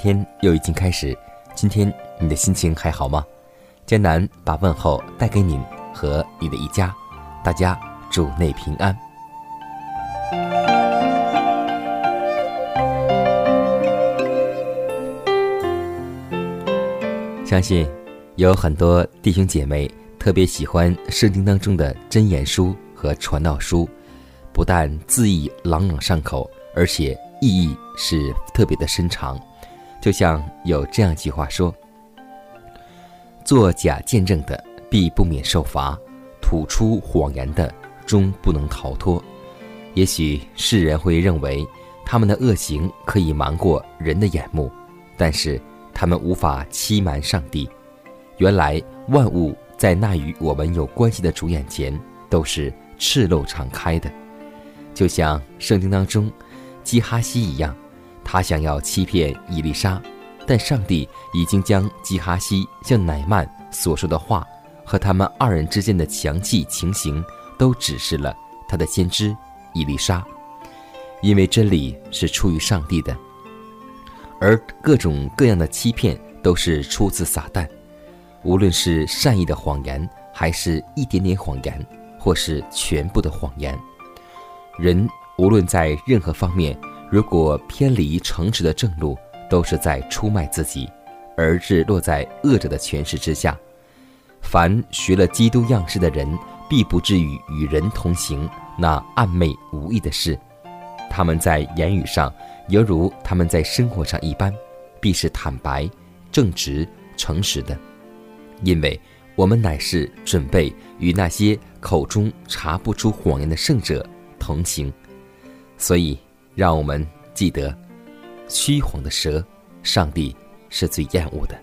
天又已经开始，今天你的心情还好吗？江南把问候带给您和你的一家，大家主内平安。相信有很多弟兄姐妹特别喜欢圣经当中的箴言书和传道书，不但字义朗朗上口，而且意义是特别的深长。就像有这样一句话说：“做假见证的必不免受罚，吐出谎言的终不能逃脱。”也许世人会认为他们的恶行可以瞒过人的眼目，但是他们无法欺瞒上帝。原来万物在那与我们有关系的主眼前都是赤露敞开的，就像圣经当中基哈西一样。他想要欺骗伊丽莎，但上帝已经将基哈西向乃曼所说的话和他们二人之间的详细情形都指示了他的先知伊丽莎。因为真理是出于上帝的，而各种各样的欺骗都是出自撒旦。无论是善意的谎言，还是一点点谎言，或是全部的谎言，人无论在任何方面。如果偏离诚实的正路，都是在出卖自己，而是落在恶者的权势之下。凡学了基督样式的人，必不至于与人同行那暧昧无益的事。他们在言语上，犹如他们在生活上一般，必是坦白、正直、诚实的。因为我们乃是准备与那些口中查不出谎言的圣者同行，所以。让我们记得，虚谎的蛇，上帝是最厌恶的。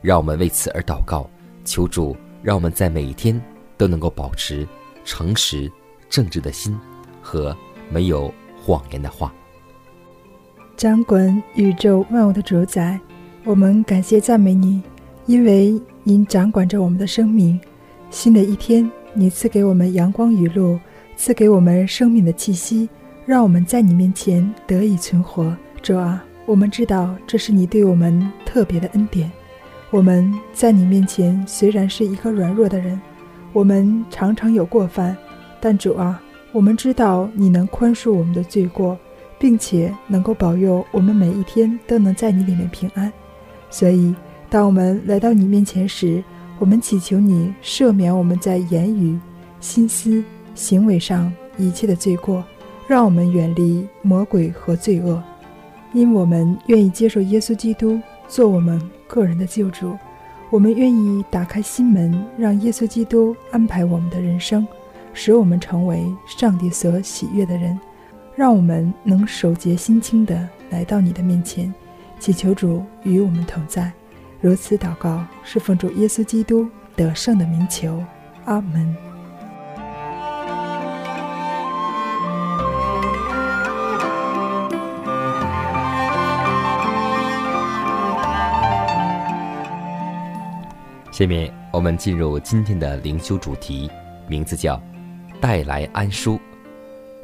让我们为此而祷告，求主让我们在每一天都能够保持诚实、正直的心和没有谎言的话。掌管宇宙万物的主宰，我们感谢赞美你，因为您掌管着我们的生命。新的一天，你赐给我们阳光雨露，赐给我们生命的气息。让我们在你面前得以存活，主啊，我们知道这是你对我们特别的恩典。我们在你面前虽然是一个软弱的人，我们常常有过犯，但主啊，我们知道你能宽恕我们的罪过，并且能够保佑我们每一天都能在你里面平安。所以，当我们来到你面前时，我们祈求你赦免我们在言语、心思、行为上一切的罪过。让我们远离魔鬼和罪恶，因我们愿意接受耶稣基督做我们个人的救主。我们愿意打开心门，让耶稣基督安排我们的人生，使我们成为上帝所喜悦的人。让我们能守节心清的来到你的面前，祈求主与我们同在。如此祷告，是奉主耶稣基督得胜的名求。阿门。下面我们进入今天的灵修主题，名字叫“带来安舒”。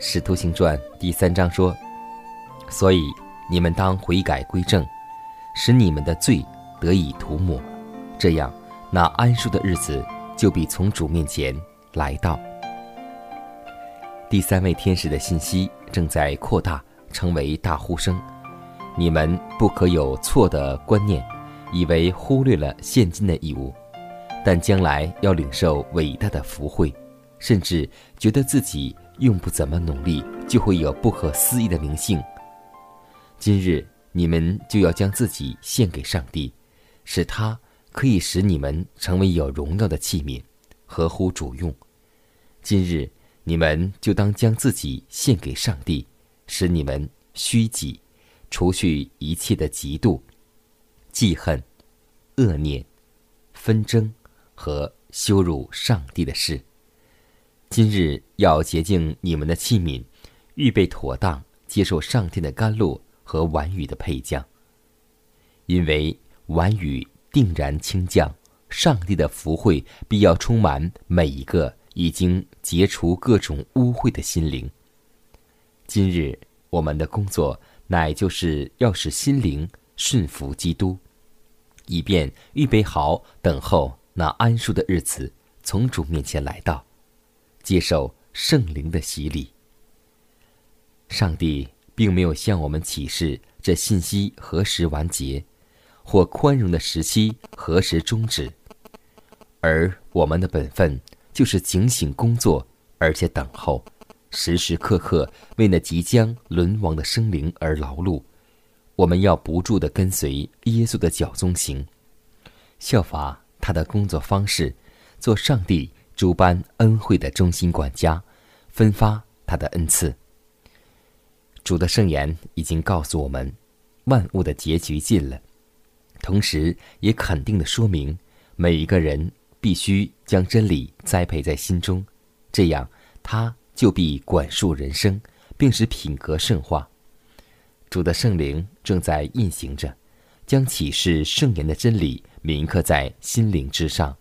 使徒行传第三章说：“所以你们当悔改归正，使你们的罪得以涂抹，这样那安舒的日子就必从主面前来到。第三位天使的信息正在扩大，成为大呼声。你们不可有错的观念，以为忽略了现今的义务，但将来要领受伟大的福惠，甚至觉得自己用不怎么努力，就会有不可思议的灵性。今日你们就要将自己献给上帝，使他可以使你们成为有荣耀的器皿，合乎主用。今日。你们就当将自己献给上帝，使你们虚己，除去一切的嫉妒、记恨、恶念、纷争和羞辱上帝的事。今日要洁净你们的器皿，预备妥当，接受上天的甘露和晚雨的配降。因为晚雨定然倾降，上帝的福惠必要充满每一个。已经解除各种污秽的心灵。今日我们的工作乃就是要使心灵顺服基督，以便预备好等候那安舒的日子从主面前来到，接受圣灵的洗礼。上帝并没有向我们启示这信息何时完结，或宽容的时期何时终止，而我们的本分。就是警醒工作，而且等候，时时刻刻为那即将沦亡的生灵而劳碌。我们要不住的跟随耶稣的脚踪行，效法他的工作方式，做上帝诸般恩惠的忠心管家，分发他的恩赐。主的圣言已经告诉我们，万物的结局近了，同时也肯定的说明每一个人。必须将真理栽培在心中，这样他就必管束人生，并使品格圣化。主的圣灵正在运行着，将启示圣言的真理铭刻在心灵之上，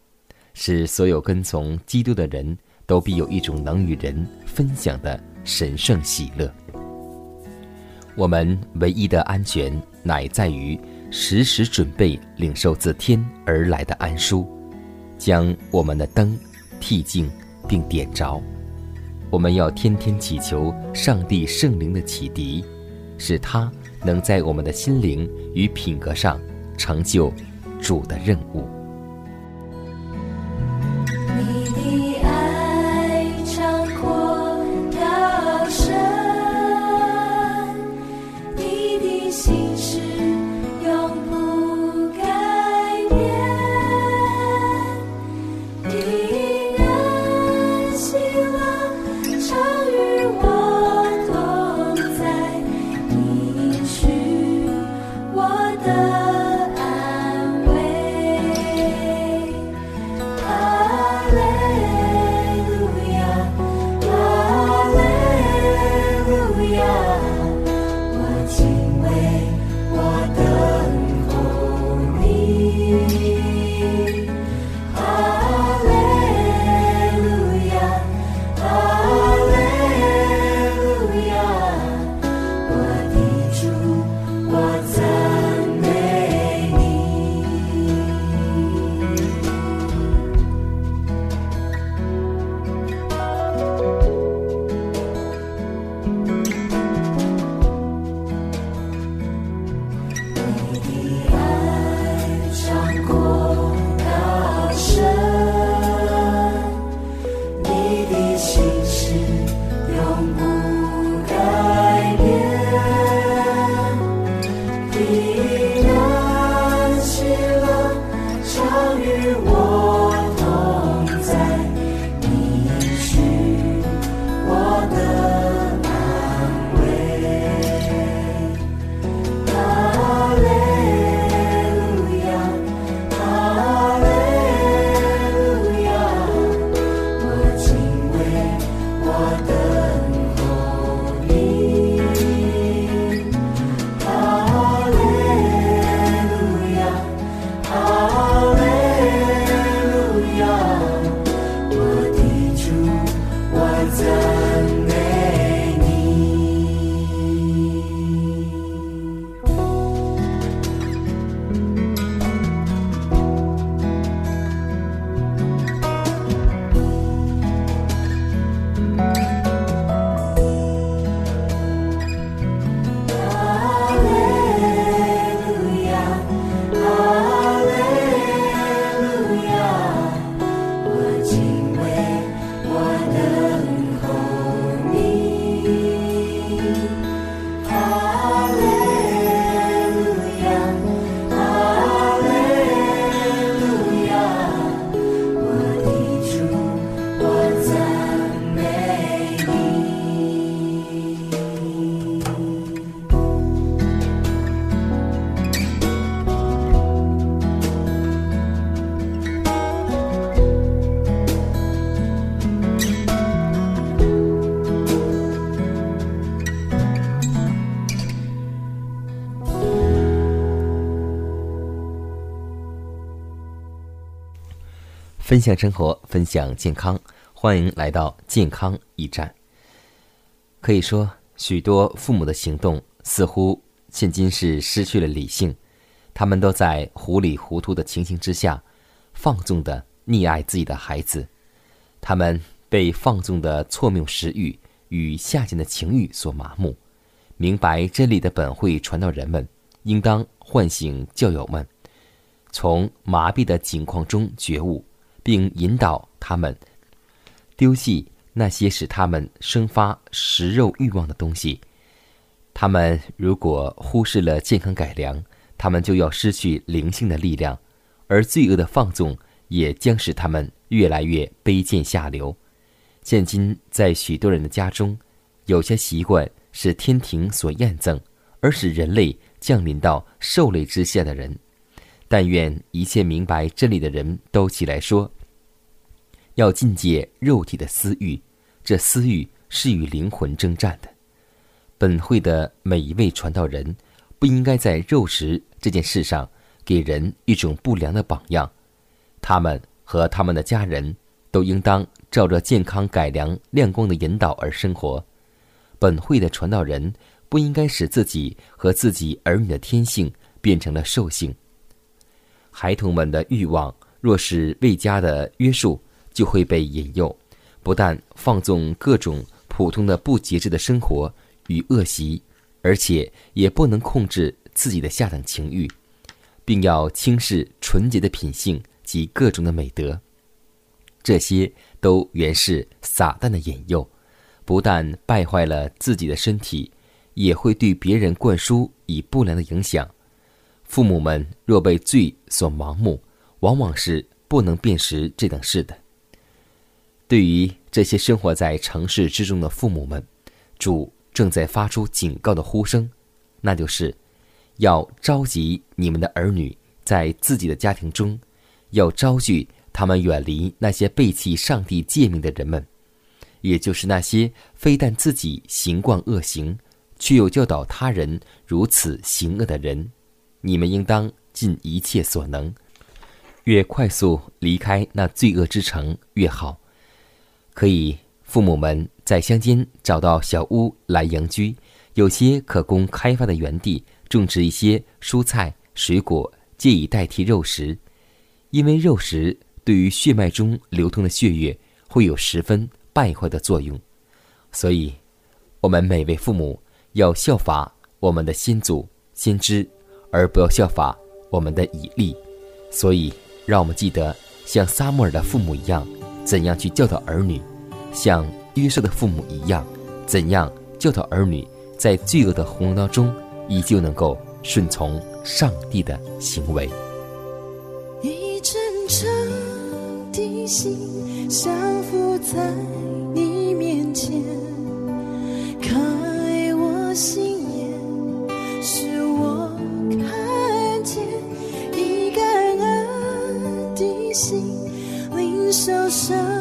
使所有跟从基督的人都必有一种能与人分享的神圣喜乐。我们唯一的安全，乃在于时时准备领受自天而来的安舒。将我们的灯剔净并点着，我们要天天祈求上帝圣灵的启迪，使他能在我们的心灵与品格上成就主的任务。分享生活，分享健康，欢迎来到健康驿站。可以说，许多父母的行动似乎现今是失去了理性，他们都在糊里糊涂的情形之下，放纵的溺爱自己的孩子。他们被放纵的错谬食欲与下贱的情欲所麻木。明白真理的本会传到人们，应当唤醒教友们，从麻痹的境况中觉悟。并引导他们丢弃那些使他们生发食肉欲望的东西。他们如果忽视了健康改良，他们就要失去灵性的力量，而罪恶的放纵也将使他们越来越卑贱下流。现今在许多人的家中，有些习惯是天庭所验证，而使人类降临到兽类之下的人。但愿一切明白真理的人都起来说：要禁戒肉体的私欲，这私欲是与灵魂征战的。本会的每一位传道人，不应该在肉食这件事上给人一种不良的榜样。他们和他们的家人都应当照着健康改良亮光的引导而生活。本会的传道人不应该使自己和自己儿女的天性变成了兽性。孩童们的欲望若是未加的约束，就会被引诱，不但放纵各种普通的不节制的生活与恶习，而且也不能控制自己的下等情欲，并要轻视纯洁的品性及各种的美德。这些都原是撒旦的引诱，不但败坏了自己的身体，也会对别人灌输以不良的影响。父母们若被罪所盲目，往往是不能辨识这等事的。对于这些生活在城市之中的父母们，主正在发出警告的呼声，那就是要召集你们的儿女在自己的家庭中，要招聚他们远离那些背弃上帝诫命的人们，也就是那些非但自己行惯恶行，却又教导他人如此行恶的人。你们应当尽一切所能，越快速离开那罪恶之城越好。可以，父母们在乡间找到小屋来营居，有些可供开发的园地，种植一些蔬菜水果，借以代替肉食。因为肉食对于血脉中流通的血液会有十分败坏的作用，所以，我们每位父母要效法我们的先祖先知。而不要效法我们的以利，所以让我们记得像撒母耳的父母一样，怎样去教导儿女；像约瑟的父母一样，怎样教导儿女，在罪恶的洪流当中，依旧能够顺从上帝的行为。一阵阵的心降伏在你面前，开我心。受伤。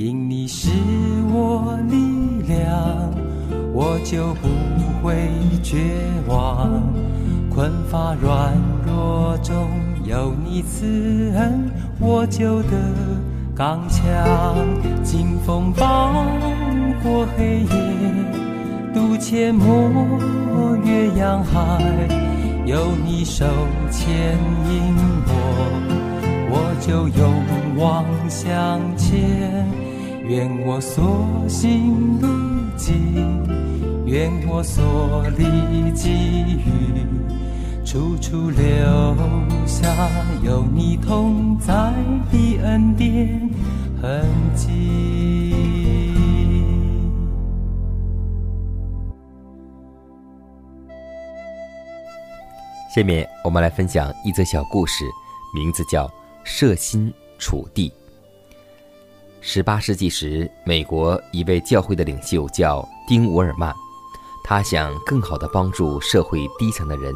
因你是我力量，我。就不会绝望。困乏软弱中有你慈恩，我。就得刚强。经风暴过黑夜，渡阡陌越洋海，有你手牵引我，我。就勇往向前。愿我所行路径，愿我所历际遇，处处留下有你同在的恩典痕迹。下面我们来分享一则小故事，名字叫《设心处地》。十八世纪时，美国一位教会的领袖叫丁·沃尔曼，他想更好地帮助社会低层的人，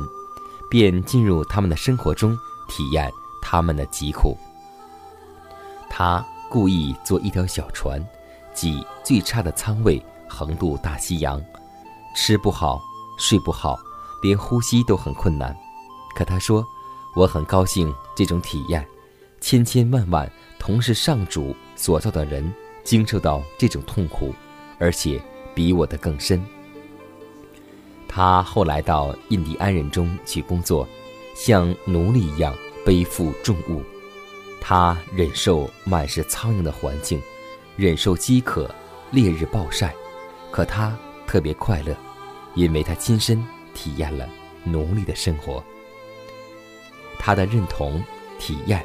便进入他们的生活中，体验他们的疾苦。他故意坐一条小船，挤最差的舱位，横渡大西洋，吃不好，睡不好，连呼吸都很困难。可他说：“我很高兴这种体验，千千万万同是上主。”所造的人经受到这种痛苦，而且比我的更深。他后来到印第安人中去工作，像奴隶一样背负重物。他忍受满是苍蝇的环境，忍受饥渴、烈日暴晒，可他特别快乐，因为他亲身体验了奴隶的生活。他的认同、体验，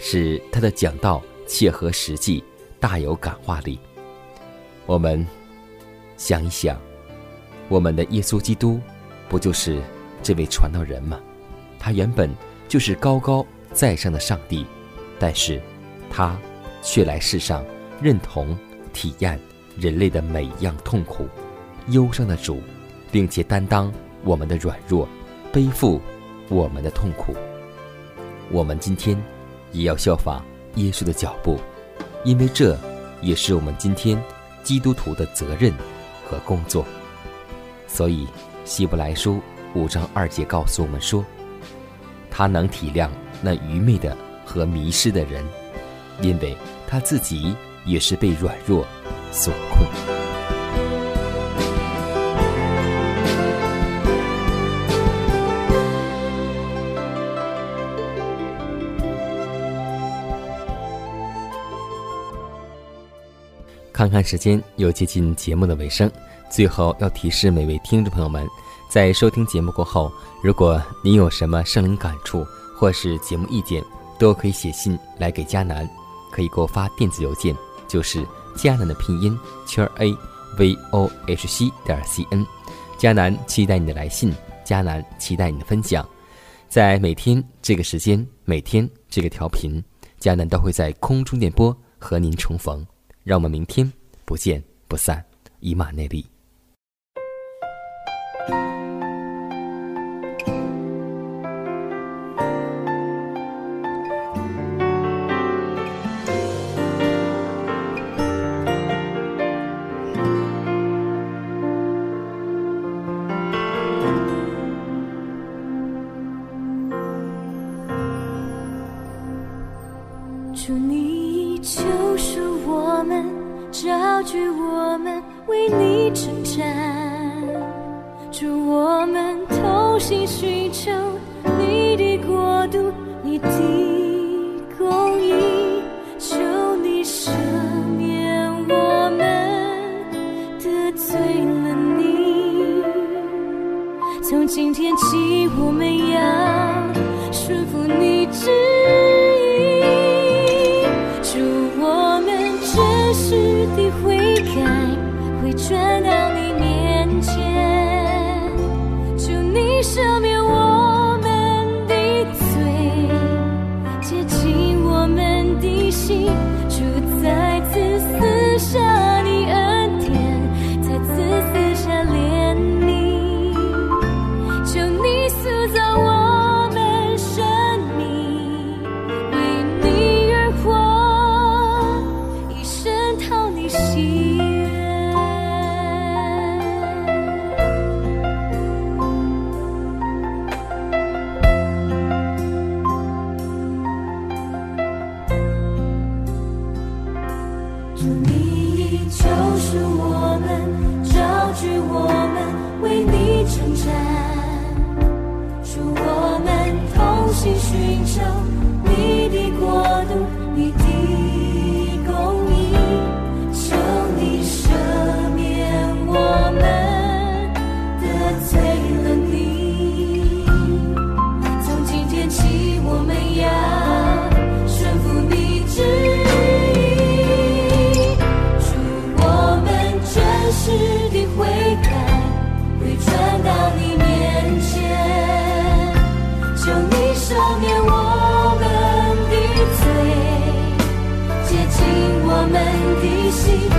使他的讲道。切合实际，大有感化力。我们想一想，我们的耶稣基督不就是这位传道人吗？他原本就是高高在上的上帝，但是他却来世上认同、体验人类的每一样痛苦、忧伤的主，并且担当我们的软弱，背负我们的痛苦。我们今天也要效仿。耶稣的脚步，因为这也是我们今天基督徒的责任和工作。所以，希伯来书五章二节告诉我们说，他能体谅那愚昧的和迷失的人，因为他自己也是被软弱所困。看看时间，又接近节目的尾声。最后要提示每位听众朋友们，在收听节目过后，如果您有什么生灵感触或是节目意见，都可以写信来给佳楠，可以给我发电子邮件，就是佳楠的拼音圈 a v o h c 点 c n。佳楠期待你的来信，佳楠期待你的分享。在每天这个时间，每天这个调频，佳楠都会在空中电波和您重逢。让我们明天不见不散，以马内利。是我们招聚，我们为你征战。祝我们同心寻求你的国度，你的。的